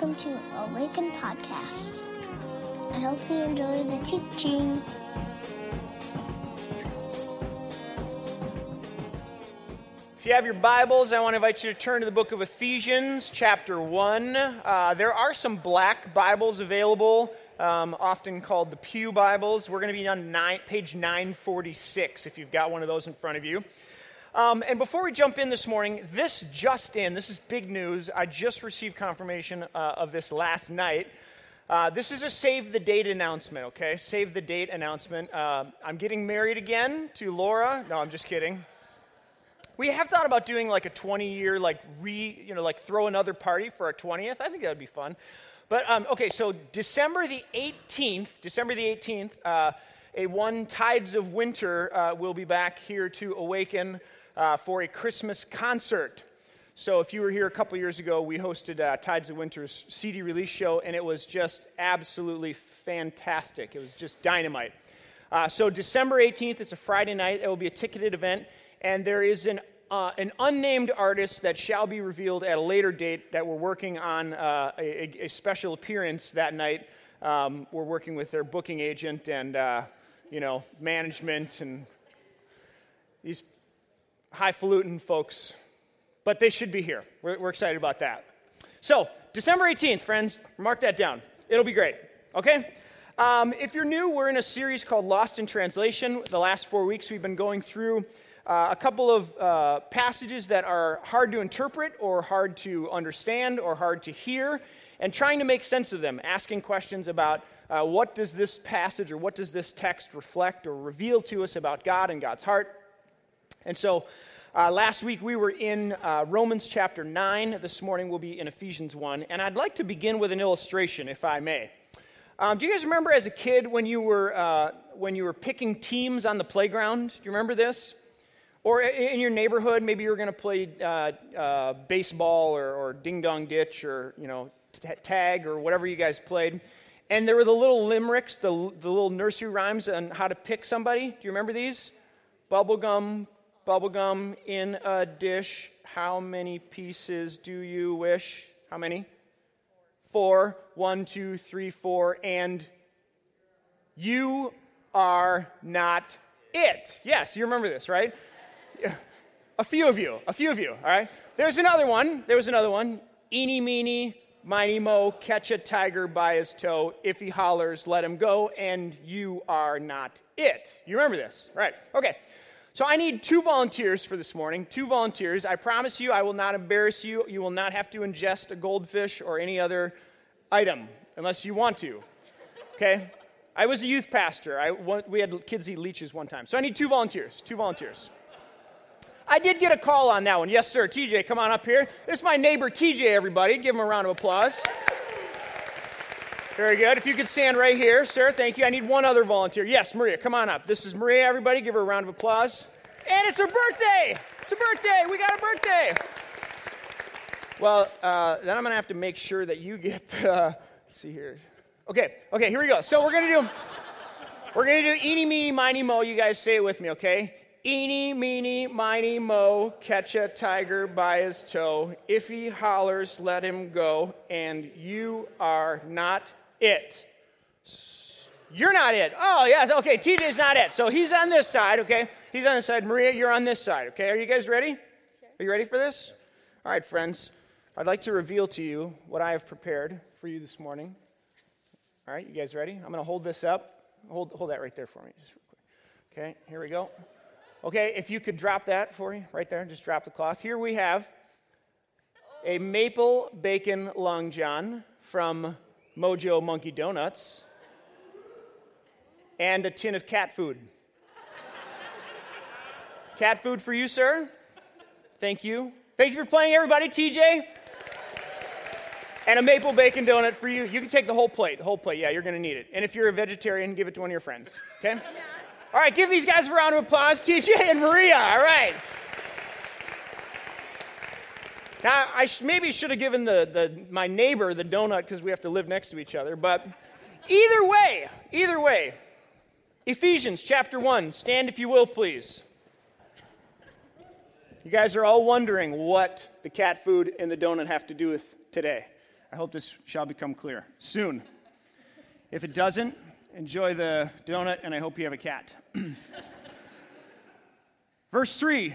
welcome to Awaken Podcast. I hope you enjoy the teaching. If you have your Bibles, I want to invite you to turn to the book of Ephesians, chapter 1. Uh, there are some black Bibles available, um, often called the Pew Bibles. We're going to be on nine, page 946 if you've got one of those in front of you. Um, and before we jump in this morning, this just in, this is big news. I just received confirmation uh, of this last night. Uh, this is a save the date announcement, okay? Save the date announcement. Uh, I'm getting married again to Laura. No, I'm just kidding. We have thought about doing like a 20 year, like re, you know, like throw another party for our 20th. I think that would be fun. But um, okay, so December the 18th, December the 18th, uh, a one Tides of Winter uh, will be back here to awaken uh, for a Christmas concert. So, if you were here a couple years ago, we hosted uh, Tides of Winter's CD release show, and it was just absolutely fantastic. It was just dynamite. Uh, so, December 18th, it's a Friday night. It will be a ticketed event, and there is an, uh, an unnamed artist that shall be revealed at a later date that we're working on uh, a, a, special appearance that night. Um, we're working with their booking agent and, uh, you know, management and these highfalutin folks, but they should be here. We're, we're excited about that. So, December 18th, friends, mark that down. It'll be great, okay? Um, if you're new, we're in a series called Lost in Translation. The last four weeks, we've been going through uh, a couple of uh, passages that are hard to interpret or hard to understand or hard to hear and trying to make sense of them, asking questions about uh, what does this passage or what does this text reflect or reveal to us about God and God's heart. And so uh, last week we were in uh, Romans chapter 9. This morning we'll be in Ephesians 1. And I'd like to begin with an illustration, if I may. Um, do you guys remember as a kid when you were, uh, when you were picking teams on the playground? Do you remember this? Or in your neighborhood, maybe you were going to play uh, uh, baseball or, or, ding dong ditch or you know t- tag or whatever you guys played. And there were the little limericks, the, the little nursery rhymes on how to pick somebody. Do you remember these? Bubblegum, bubblegum in a dish. How many pieces do you wish? How many? Four. One, two, three, four. And you are not it. Yes, you remember this, right? A few of you. A few of you, all right? There's another one. There was another one. Eeny, meeny, miny, mo, catch a tiger by his toe. If he hollers, let him go, and you are not it. You remember this, right? Okay. So I need two volunteers for this morning. Two volunteers. I promise you, I will not embarrass you. You will not have to ingest a goldfish or any other item unless you want to. Okay? I was a youth pastor. I, we had kids eat leeches one time. So I need two volunteers. Two volunteers. I did get a call on that one. Yes, sir. TJ, come on up here. This is my neighbor TJ, everybody. Give him a round of applause. Very good. If you could stand right here, sir. Thank you. I need one other volunteer. Yes, Maria, come on up. This is Maria, everybody. Give her a round of applause. And it's her birthday. It's her birthday. We got a birthday. Well, uh, then I'm going to have to make sure that you get, uh, see here. Okay, okay, here we go. So we're going to do, we're going to do eeny, meeny, miny, mo. You guys say it with me, okay? Eeny, meeny, miny, mo, catch a tiger by his toe. If he hollers, let him go. And you are not it. You're not it. Oh, yeah, okay, TJ's not it. So he's on this side, okay? He's on this side. Maria, you're on this side, okay? Are you guys ready? Sure. Are you ready for this? All right, friends. I'd like to reveal to you what I have prepared for you this morning. All right, you guys ready? I'm going to hold this up. Hold, hold that right there for me. Okay, here we go. Okay, if you could drop that for you right there, just drop the cloth. Here we have a maple bacon long john from Mojo Monkey Donuts, and a tin of cat food. cat food for you, sir. Thank you. Thank you for playing, everybody. TJ. And a maple bacon donut for you. You can take the whole plate. The whole plate. Yeah, you're going to need it. And if you're a vegetarian, give it to one of your friends. Okay? All right, give these guys a round of applause. TJ and Maria. All right. Now, I sh- maybe should have given the, the, my neighbor the donut because we have to live next to each other, but either way, either way, Ephesians chapter 1, stand if you will, please. You guys are all wondering what the cat food and the donut have to do with today. I hope this shall become clear soon. If it doesn't, enjoy the donut, and I hope you have a cat. Verse 3,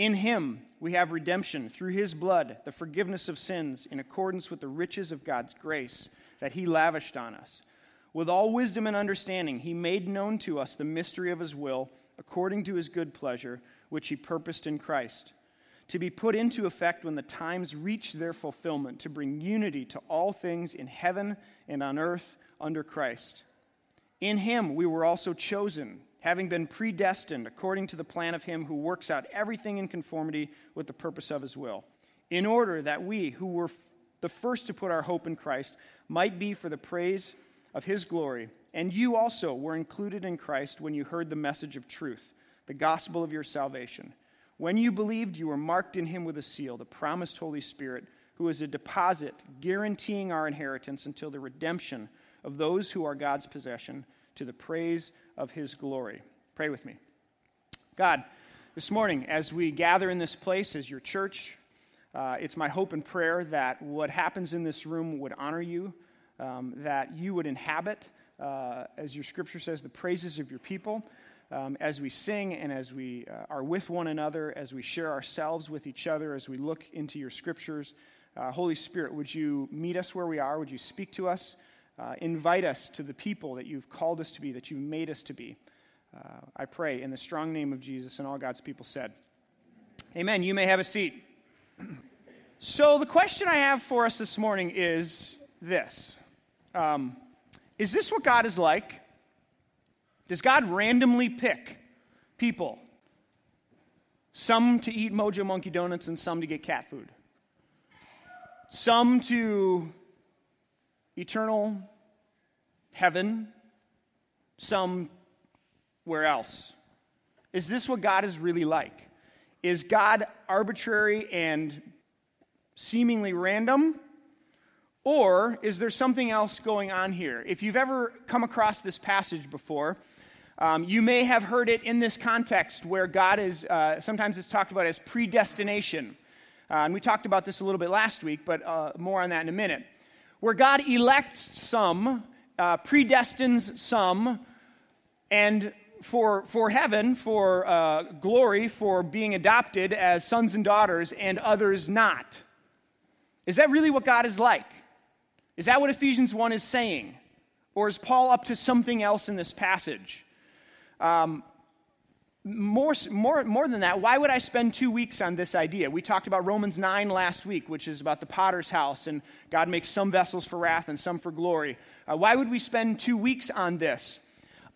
In him we have redemption through his blood, the forgiveness of sins, in accordance with the riches of God's grace that he lavished on us. With all wisdom and understanding, he made known to us the mystery of his will, according to his good pleasure, which he purposed in Christ, to be put into effect when the times reach their fulfillment, to bring unity to all things in heaven and on earth under Christ. In him we were also chosen having been predestined according to the plan of him who works out everything in conformity with the purpose of his will, in order that we, who were the first to put our hope in Christ, might be for the praise of his glory. And you also were included in Christ when you heard the message of truth, the gospel of your salvation. When you believed, you were marked in him with a seal, the promised Holy Spirit, who is a deposit guaranteeing our inheritance until the redemption of those who are God's possession to the praise of his glory. Pray with me. God, this morning, as we gather in this place as your church, uh, it's my hope and prayer that what happens in this room would honor you, um, that you would inhabit, uh, as your scripture says, the praises of your people. Um, as we sing and as we uh, are with one another, as we share ourselves with each other, as we look into your scriptures, uh, Holy Spirit, would you meet us where we are? Would you speak to us? Uh, invite us to the people that you've called us to be, that you've made us to be. Uh, I pray in the strong name of Jesus, and all God's people said, Amen. You may have a seat. so, the question I have for us this morning is this um, Is this what God is like? Does God randomly pick people? Some to eat Mojo Monkey Donuts and some to get cat food. Some to eternal heaven, somewhere else. Is this what God is really like? Is God arbitrary and seemingly random? Or is there something else going on here? If you've ever come across this passage before, um, you may have heard it in this context where God is, uh, sometimes it's talked about as predestination. Uh, and we talked about this a little bit last week, but uh, more on that in a minute where God elects some, uh, predestines some, and for, for heaven, for uh, glory, for being adopted as sons and daughters, and others not. Is that really what God is like? Is that what Ephesians 1 is saying? Or is Paul up to something else in this passage? Um, more, more, more than that, why would I spend two weeks on this idea? We talked about Romans 9 last week, which is about the potter's house, and God makes some vessels for wrath and some for glory. Uh, why would we spend two weeks on this?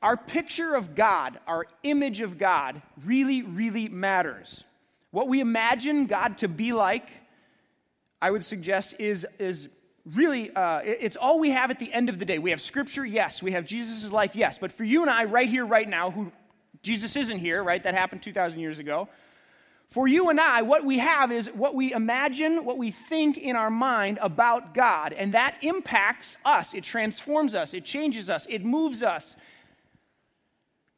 Our picture of God, our image of God, really, really matters. What we imagine God to be like, I would suggest, is, is really, uh, it's all we have at the end of the day. We have scripture, yes. We have Jesus' life, yes. But for you and I, right here, right now, who Jesus isn't here, right? That happened 2,000 years ago. For you and I, what we have is what we imagine, what we think in our mind about God, and that impacts us. It transforms us, it changes us, it moves us.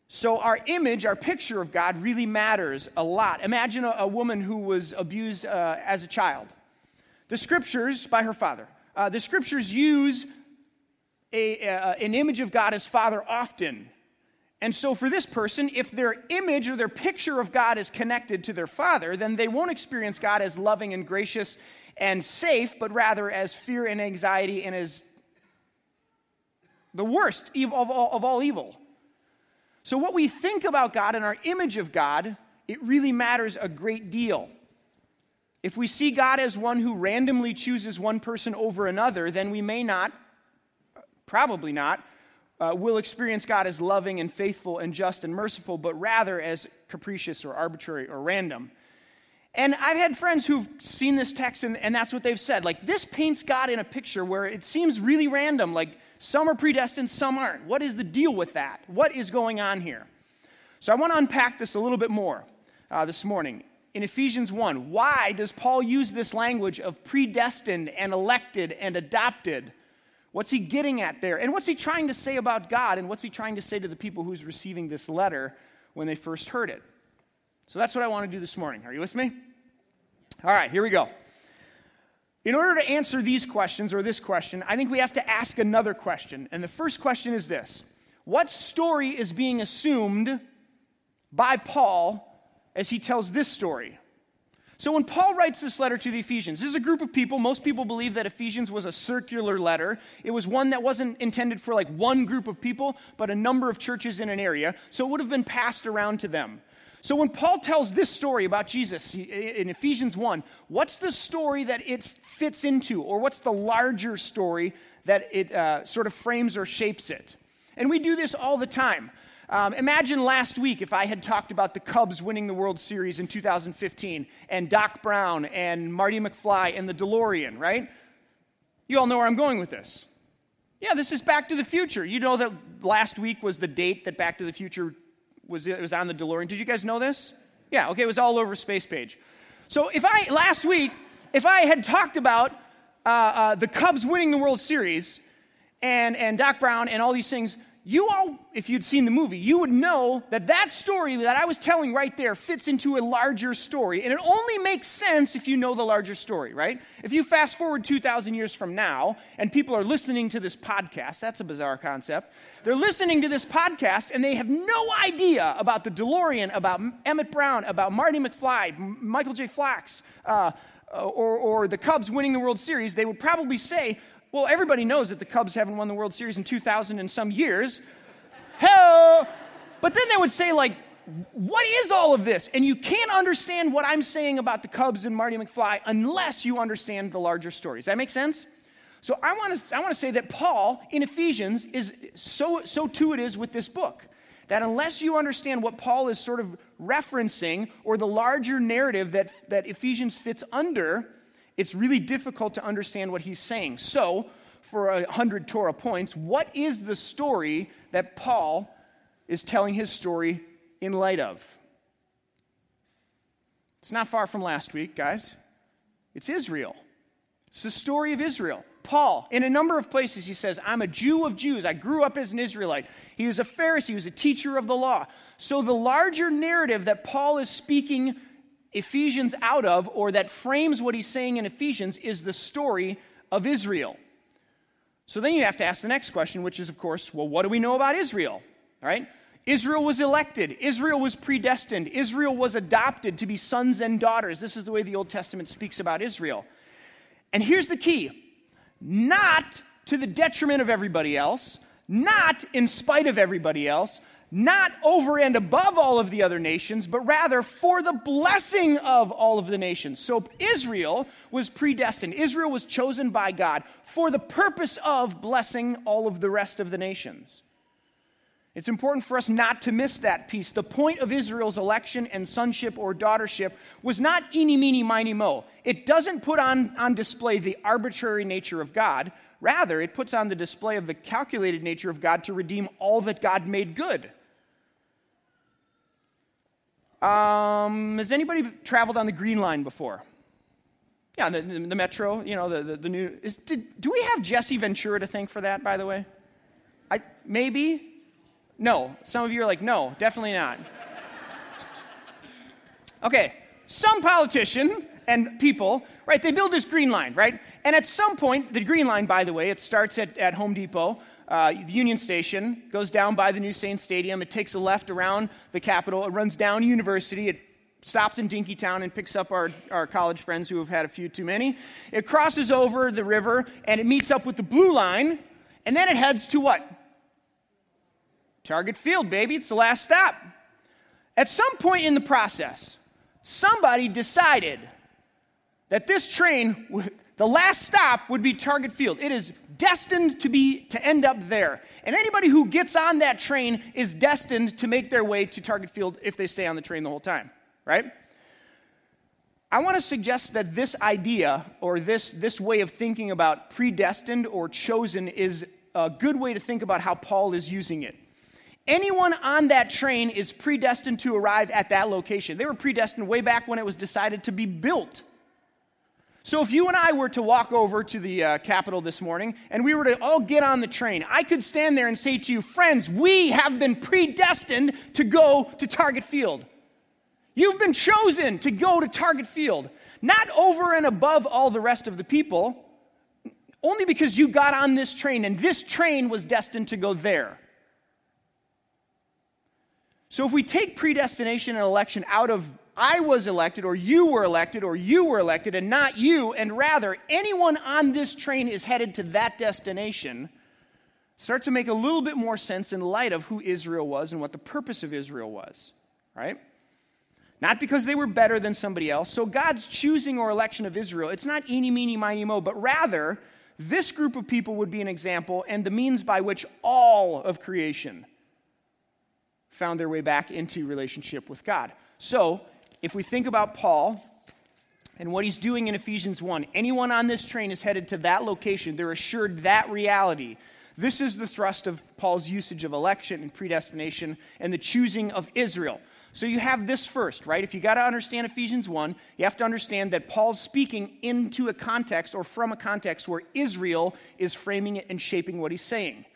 So, our image, our picture of God really matters a lot. Imagine a, a woman who was abused uh, as a child. The scriptures, by her father, uh, the scriptures use a, an image of God as Father often. And so, for this person, if their image or their picture of God is connected to their father, then they won't experience God as loving and gracious and safe, but rather as fear and anxiety and as the worst of all, of all evil. So, what we think about God and our image of God, it really matters a great deal. If we see God as one who randomly chooses one person over another, then we may not, probably not, uh, will experience God as loving and faithful and just and merciful, but rather as capricious or arbitrary or random. And I've had friends who've seen this text and, and that's what they've said. Like, this paints God in a picture where it seems really random. Like, Some are predestined, some aren't. What is the deal with that? What is going on here? So I want to unpack this a little bit more uh, this morning. In Ephesians 1, why does Paul use this language of predestined and elected and adopted? What's he getting at there? And what's he trying to say about God? And what's he trying to say to the people who's receiving this letter when they first heard it? So that's what I want to do this morning. Are you with me? All right, here we go. In order to answer these questions or this question, I think we have to ask another question. And the first question is this What story is being assumed by Paul as he tells this story? So, when Paul writes this letter to the Ephesians, this is a group of people. Most people believe that Ephesians was a circular letter. It was one that wasn't intended for like one group of people, but a number of churches in an area. So, it would have been passed around to them. So when Paul tells this story about Jesus in Ephesians 1, what's the story that it fits into, or what's the larger story that it uh, sort of frames or shapes it? And we do this all the time. Um, imagine last week if I had talked about the Cubs winning the World Series in 2015 and Doc Brown and Marty McFly and the DeLorean, right? You all know where I'm going with this. Yeah, this is Back to the Future. You know that last week was the date that Back to the Future was it was on the DeLorean. Did you guys know this? Yeah, okay, it was all over space page. So if I last week, if I had talked about uh, uh, the Cubs winning the World Series and and Doc Brown and all these things, you all, if you'd seen the movie, you would know that that story that I was telling right there fits into a larger story. And it only makes sense if you know the larger story, right? If you fast forward 2,000 years from now and people are listening to this podcast, that's a bizarre concept. They're listening to this podcast and they have no idea about the DeLorean, about Emmett Brown, about Marty McFly, Michael J. Fox, uh, or, or the Cubs winning the World Series. They would probably say, well, everybody knows that the Cubs haven't won the World Series in 2000 and some years. Hell! But then they would say, like, what is all of this? And you can't understand what I'm saying about the Cubs and Marty McFly unless you understand the larger story. Does that make sense? So I want to I want to say that Paul in Ephesians is so so too it is with this book. That unless you understand what Paul is sort of referencing or the larger narrative that, that Ephesians fits under, it's really difficult to understand what he's saying. So, for a hundred Torah points, what is the story that Paul is telling his story in light of? It's not far from last week, guys. It's Israel. It's the story of Israel. Paul, in a number of places, he says, I'm a Jew of Jews. I grew up as an Israelite. He was a Pharisee, he was a teacher of the law. So, the larger narrative that Paul is speaking Ephesians out of, or that frames what he's saying in Ephesians, is the story of Israel. So then you have to ask the next question, which is, of course, well, what do we know about Israel? All right? Israel was elected. Israel was predestined. Israel was adopted to be sons and daughters. This is the way the Old Testament speaks about Israel. And here's the key not to the detriment of everybody else, not in spite of everybody else, not over and above all of the other nations, but rather for the blessing of all of the nations. So Israel was predestined. Israel was chosen by God for the purpose of blessing all of the rest of the nations. It's important for us not to miss that piece. The point of Israel's election and sonship or daughtership was not eeny, meeny, miny, mo. It doesn't put on, on display the arbitrary nature of God. Rather, it puts on the display of the calculated nature of God to redeem all that God made good. Um, has anybody traveled on the Green Line before? Yeah, the, the, the metro, you know, the, the, the new. Is, did, do we have Jesse Ventura to thank for that, by the way? I, maybe? No. Some of you are like, no, definitely not. okay, some politician and people, right, they build this Green Line, right? And at some point, the Green Line, by the way, it starts at, at Home Depot uh, the Union Station, goes down by the new Saint Stadium. It takes a left around the Capitol. It runs down University. It stops in Dinkytown and picks up our, our college friends who have had a few too many. It crosses over the river and it meets up with the Blue Line. And then it heads to what? Target Field, baby. It's the last stop. At some point in the process, somebody decided that this train, the last stop would be Target Field. It is destined to be to end up there. And anybody who gets on that train is destined to make their way to Target Field if they stay on the train the whole time, right? I want to suggest that this idea or this, this way of thinking about predestined or chosen is a good way to think about how Paul is using it. Anyone on that train is predestined to arrive at that location. They were predestined way back when it was decided to be built. So if you and I were to walk over to the uh, Capitol this morning and we were to all get on the train, I could stand there and say to you, friends, we have been predestined to go to Target Field. You've been chosen to go to Target Field, not over and above all the rest of the people, only because you got on this train and this train was destined to go there. So if we take predestination and election out of I was elected, or you were elected, or you were elected, and not you, and rather anyone on this train is headed to that destination, start to make a little bit more sense in light of who Israel was and what the purpose of Israel was, right? Not because they were better than somebody else. So God's choosing or election of Israel, it's not eeny, meeny, miny, mo, but rather this group of people would be an example and the means by which all of creation found their way back into relationship with God. So, if we think about Paul and what he's doing in Ephesians 1, anyone on this train is headed to that location. They're assured that reality. This is the thrust of Paul's usage of election and predestination and the choosing of Israel. So you have this first, right? If you got to understand Ephesians 1, you have to understand that Paul's speaking into a context or from a context where Israel is framing it and shaping what he's saying.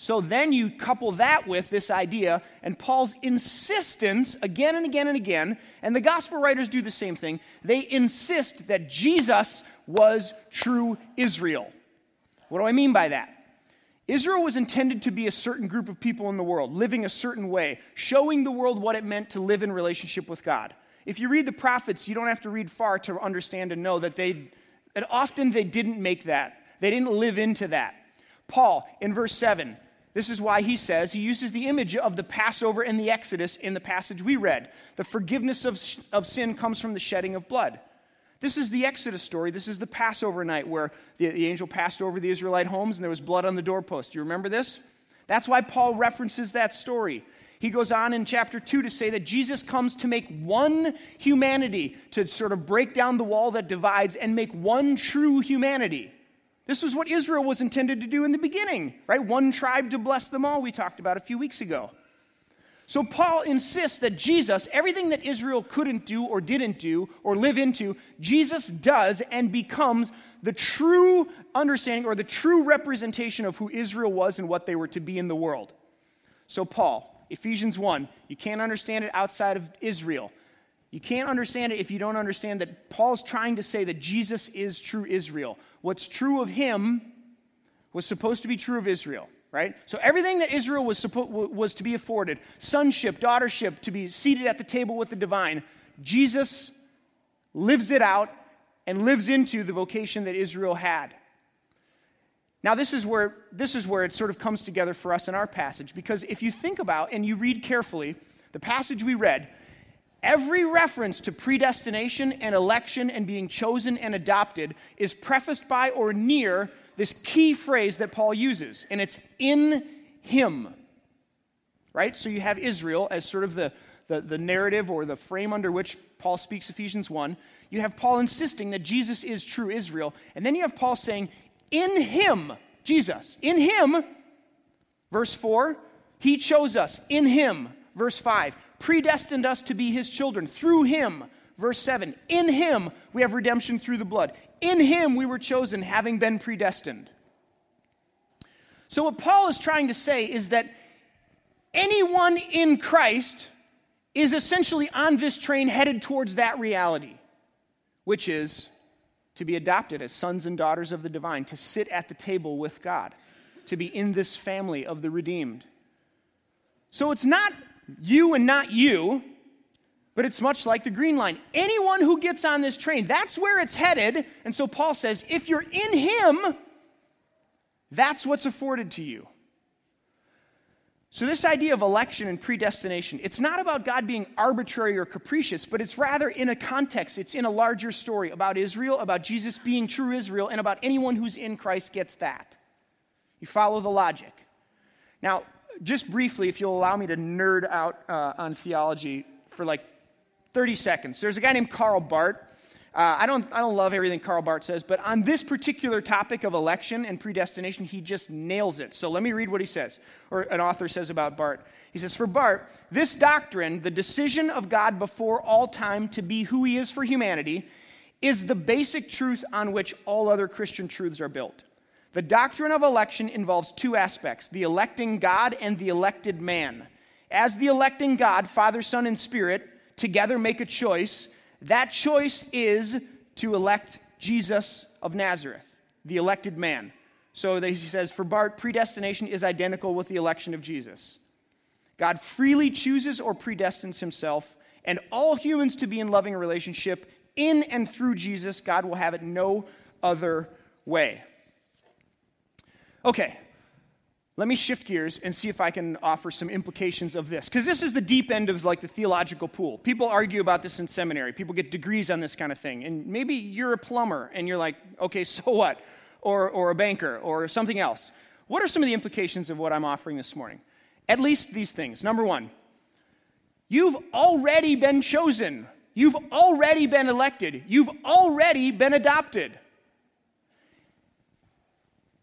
So then you couple that with this idea and Paul's insistence again and again and again, and the gospel writers do the same thing. They insist that Jesus was true Israel. What do I mean by that? Israel was intended to be a certain group of people in the world, living a certain way, showing the world what it meant to live in relationship with God. If you read the prophets, you don't have to read far to understand and know that they that often they didn't make that. They didn't live into that. Paul in verse 7 this is why he says he uses the image of the Passover and the Exodus in the passage we read. The forgiveness of, of sin comes from the shedding of blood. This is the Exodus story. This is the Passover night where the, the angel passed over the Israelite homes and there was blood on the doorpost. Do you remember this? That's why Paul references that story. He goes on in chapter 2 to say that Jesus comes to make one humanity, to sort of break down the wall that divides and make one true humanity. This was what Israel was intended to do in the beginning, right? One tribe to bless them all, we talked about a few weeks ago. So Paul insists that Jesus, everything that Israel couldn't do or didn't do or live into, Jesus does and becomes the true understanding or the true representation of who Israel was and what they were to be in the world. So, Paul, Ephesians 1, you can't understand it outside of Israel. You can't understand it if you don't understand that Paul's trying to say that Jesus is true Israel. What's true of him was supposed to be true of Israel, right? So everything that Israel was, suppo- was to be afforded sonship, daughtership, to be seated at the table with the divine Jesus lives it out and lives into the vocation that Israel had. Now, this is, where, this is where it sort of comes together for us in our passage, because if you think about and you read carefully the passage we read, Every reference to predestination and election and being chosen and adopted is prefaced by or near this key phrase that Paul uses, and it's in him. Right? So you have Israel as sort of the, the, the, narrative or the frame under which Paul speaks Ephesians 1. You have Paul insisting that Jesus is true Israel. And then you have Paul saying, in him, Jesus, in him, verse 4, he chose us, in him, verse 5 predestined us to be his children through him. Verse 7 In him we have redemption through the blood. In him we were chosen, having been predestined. So, what Paul is trying to say is that anyone in Christ is essentially on this train headed towards that reality, which is to be adopted as sons and daughters of the divine, to sit at the table with God, to be in this family of the redeemed. So, it's not you and not you, but it's much like the green line. Anyone who gets on this train, that's where it's headed. And so Paul says, if you're in Him, that's what's afforded to you. So, this idea of election and predestination, it's not about God being arbitrary or capricious, but it's rather in a context. It's in a larger story about Israel, about Jesus being true Israel, and about anyone who's in Christ gets that. You follow the logic. Now, just briefly, if you'll allow me to nerd out uh, on theology for like 30 seconds. There's a guy named Karl Barth. Uh, I, don't, I don't love everything Karl Barth says, but on this particular topic of election and predestination, he just nails it. So let me read what he says, or an author says about Barth. He says, For Barth, this doctrine, the decision of God before all time to be who he is for humanity, is the basic truth on which all other Christian truths are built. The doctrine of election involves two aspects the electing God and the elected man. As the electing God, Father, Son, and Spirit together make a choice, that choice is to elect Jesus of Nazareth, the elected man. So he says, for Barth, predestination is identical with the election of Jesus. God freely chooses or predestines himself and all humans to be in loving relationship in and through Jesus. God will have it no other way. Okay, let me shift gears and see if I can offer some implications of this. Because this is the deep end of like the theological pool. People argue about this in seminary. People get degrees on this kind of thing. And maybe you're a plumber and you're like, okay, so what? Or, or a banker or something else. What are some of the implications of what I'm offering this morning? At least these things. Number one, you've already been chosen. You've already been elected. You've already been adopted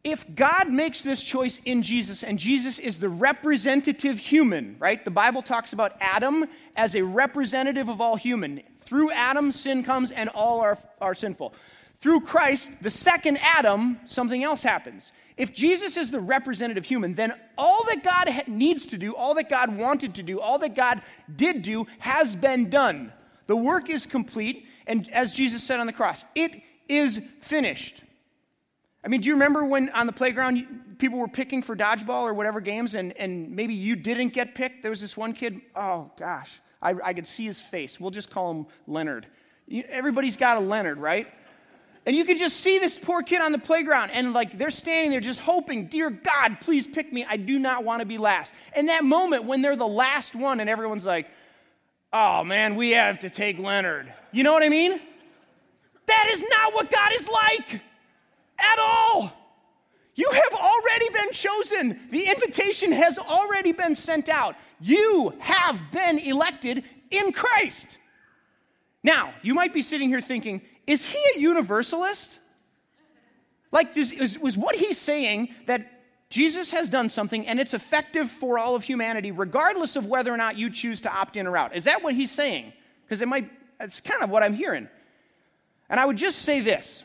if God makes this choice in Jesus and Jesus is the representative human, right? The Bible talks about Adam as a representative of all human. Through Adam, sin comes and all are, are sinful. Through Christ, the second Adam, something else happens. If Jesus is the representative human, then all that God needs to do, all that God wanted to do, all that God did do has been done. The work is complete, and as Jesus said on the cross, it is finished. I mean, do you remember when on the playground people were picking for dodgeball or whatever games and, and maybe you didn't get picked? There was this one kid, oh gosh, I, I could see his face. We'll just call him Leonard. Everybody's got a Leonard, right? And you could just see this poor kid on the playground, and like they're standing there just hoping, Dear God, please pick me. I do not want to be last. And that moment when they're the last one, and everyone's like, Oh man, we have to take Leonard. You know what I mean? That is not what God is like at all. You have already been chosen. The invitation has already been sent out. You have been elected in Christ. Now, you might be sitting here thinking, is he a universalist? Like, is, is, was what he's saying that Jesus has done something and it's effective for all of humanity, regardless of whether or not you choose to opt in or out? Is that what he's saying? Because it might, it's kind of what I'm hearing. And I would just say this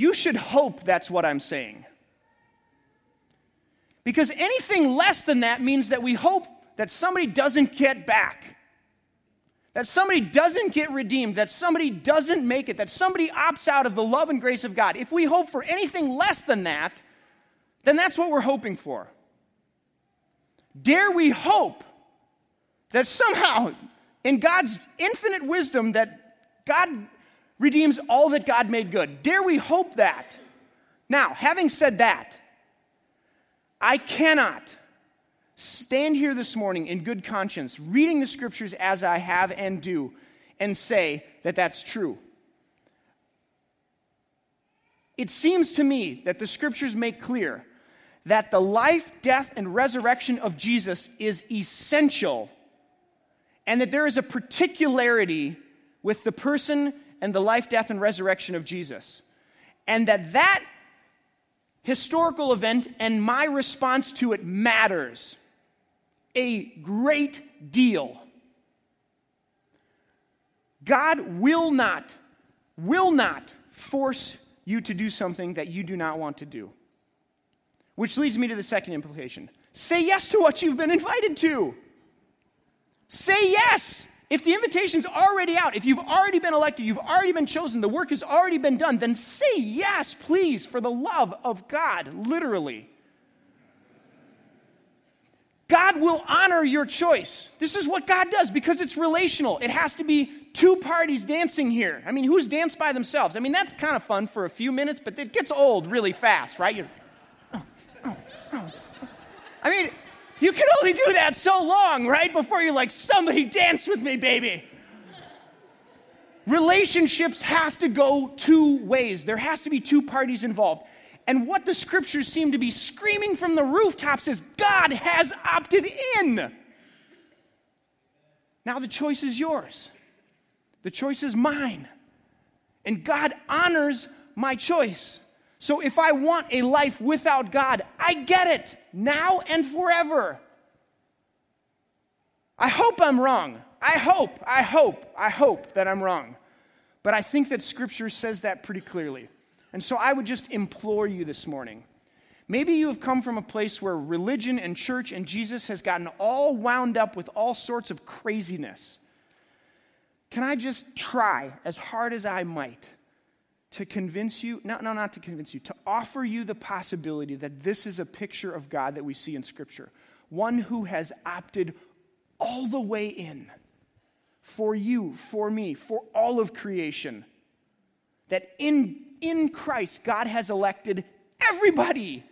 you should hope that's what I'm saying. Because anything less than that means that we hope that somebody doesn't get back, that somebody doesn't get redeemed, that somebody doesn't make it, that somebody opts out of the love and grace of God. If we hope for anything less than that, then that's what we're hoping for. Dare we hope that somehow, in God's infinite wisdom, that God redeems all that God made good. Dare we hope that? Now, having said that, I cannot stand here this morning in good conscience, reading the scriptures as I have and do, and say that that's true. It seems to me that the scriptures make clear that the life, death, and resurrection of Jesus is essential, and that there is a particularity with the person and the life, death, and resurrection of Jesus. And that that historical event and my response to it matters a great deal. God will not, will not force you to do something that you do not want to do. Which leads me to the second implication say yes to what you've been invited to. Say yes. If the invitation's already out, if you've already been elected, you've already been chosen, the work has already been done, then say yes, please, for the love of God, literally. God will honor your choice. This is what God does because it's relational. It has to be two parties dancing here. I mean, who's danced by themselves? I mean, that's kind of fun for a few minutes, but it gets old really fast, right? You're, oh, oh, oh. I mean, you can only do that so long, right? Before you're like, somebody dance with me, baby. Relationships have to go two ways. There has to be two parties involved. And what the scriptures seem to be screaming from the rooftops is God has opted in. Now the choice is yours. The choice is mine. And God honors my choice. So if I want a life without God, I get it now and forever. I hope I'm wrong. I hope, I hope, I hope that I'm wrong. But I think that Scripture says that pretty clearly. And so I would just implore you this morning. Maybe you have come from a place where religion and church and Jesus has gotten all wound up with all sorts of craziness. Can I just try as hard as I might to convince you, no, no, not to convince you, to offer you the possibility that this is a picture of God that we see in Scripture? One who has opted all the way in for you, for me, for all of creation. That in, in Christ, God has elected everybody.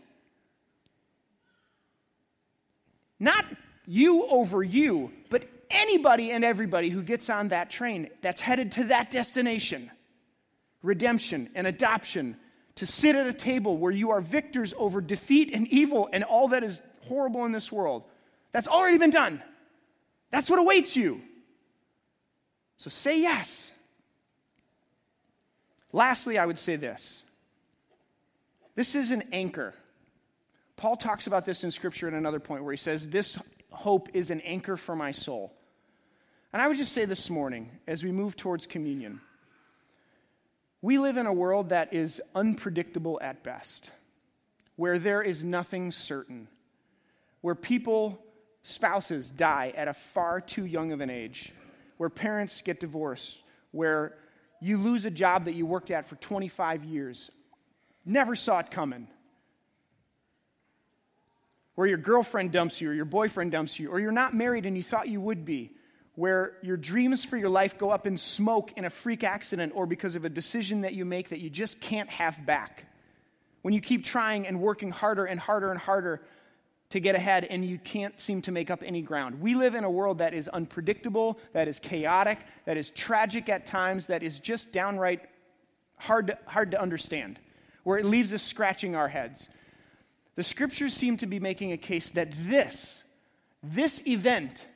Not you over you, but anybody and everybody who gets on that train that's headed to that destination redemption and adoption, to sit at a table where you are victors over defeat and evil and all that is horrible in this world. That's already been done. That's what awaits you. So say yes. Lastly, I would say this this is an anchor. Paul talks about this in Scripture at another point where he says, This hope is an anchor for my soul. And I would just say this morning, as we move towards communion, we live in a world that is unpredictable at best, where there is nothing certain, where people, spouses, die at a far too young of an age, where parents get divorced, where you lose a job that you worked at for 25 years, never saw it coming, where your girlfriend dumps you or your boyfriend dumps you, or you're not married and you thought you would be where your dreams for your life go up in smoke in a freak accident or because of a decision that you make that you just can't have back. When you keep trying and working harder and harder and harder to get ahead and you can't seem to make up any ground. We live in a world that is unpredictable, that is chaotic, that is tragic at times, that is just downright hard to, hard to understand, where it leaves us scratching our heads. The scriptures seem to be making a case that this, this event,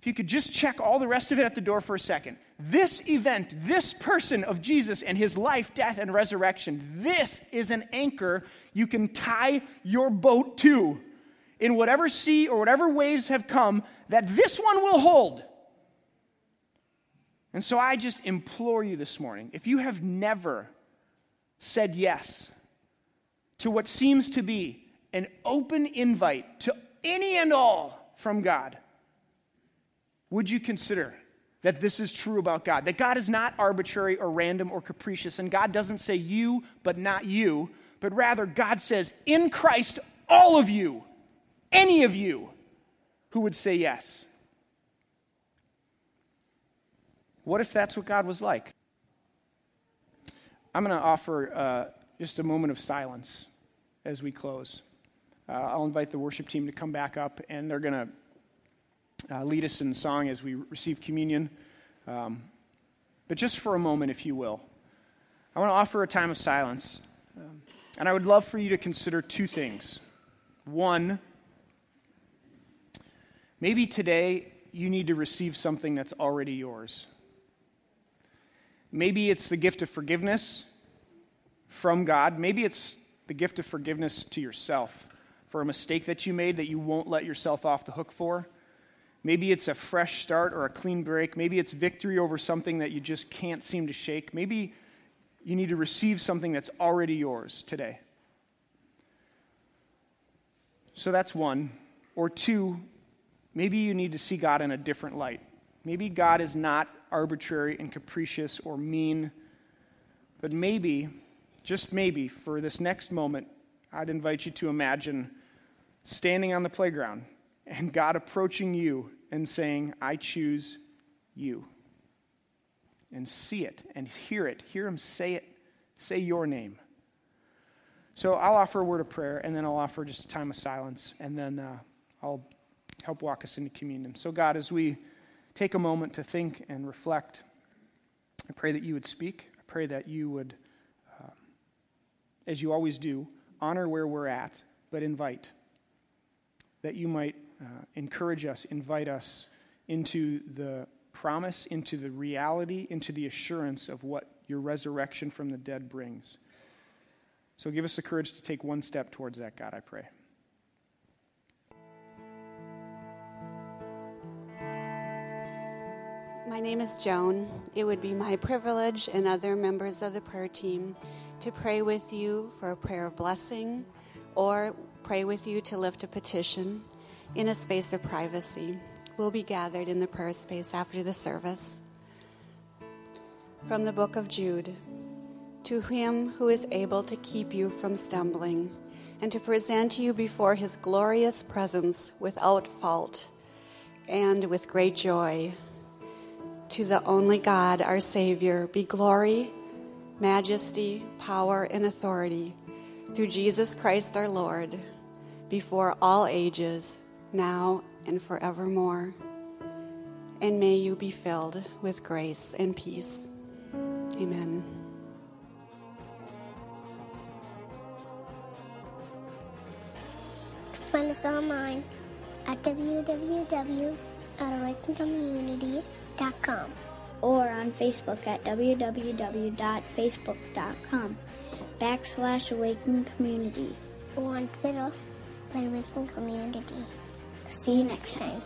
if you could just check all the rest of it at the door for a second. This event, this person of Jesus and his life, death, and resurrection, this is an anchor you can tie your boat to in whatever sea or whatever waves have come, that this one will hold. And so I just implore you this morning if you have never said yes to what seems to be an open invite to any and all from God, would you consider that this is true about God? That God is not arbitrary or random or capricious, and God doesn't say you, but not you, but rather God says, in Christ, all of you, any of you who would say yes. What if that's what God was like? I'm going to offer uh, just a moment of silence as we close. Uh, I'll invite the worship team to come back up, and they're going to uh, lead us in song as we receive communion. Um, but just for a moment, if you will, I want to offer a time of silence. Um, and I would love for you to consider two things. One, maybe today you need to receive something that's already yours. Maybe it's the gift of forgiveness from God. Maybe it's the gift of forgiveness to yourself for a mistake that you made that you won't let yourself off the hook for. Maybe it's a fresh start or a clean break. Maybe it's victory over something that you just can't seem to shake. Maybe you need to receive something that's already yours today. So that's one. Or two, maybe you need to see God in a different light. Maybe God is not arbitrary and capricious or mean, but maybe, just maybe, for this next moment, I'd invite you to imagine standing on the playground and God approaching you and saying, I choose you. And see it and hear it. Hear him say it, say your name. So I'll offer a word of prayer, and then I'll offer just a time of silence, and then uh, I'll help walk us into communion. So, God, as we take a moment to think and reflect, I pray that you would speak. I pray that you would, uh, as you always do, honor where we're at, but invite. That you might uh, encourage us, invite us into the promise, into the reality, into the assurance of what your resurrection from the dead brings. So give us the courage to take one step towards that, God, I pray. My name is Joan. It would be my privilege and other members of the prayer team to pray with you for a prayer of blessing or pray with you to lift a petition in a space of privacy. We'll be gathered in the prayer space after the service. From the book of Jude To him who is able to keep you from stumbling and to present you before his glorious presence without fault and with great joy. To the only God, our Savior, be glory, majesty, power, and authority through Jesus Christ our Lord, before all ages, now and forevermore. And may you be filled with grace and peace. Amen. Find us online at www.awakencommunity.com or on Facebook at www.facebook.com backslash awaken community or on Twitter at Awaken Community. See you next time.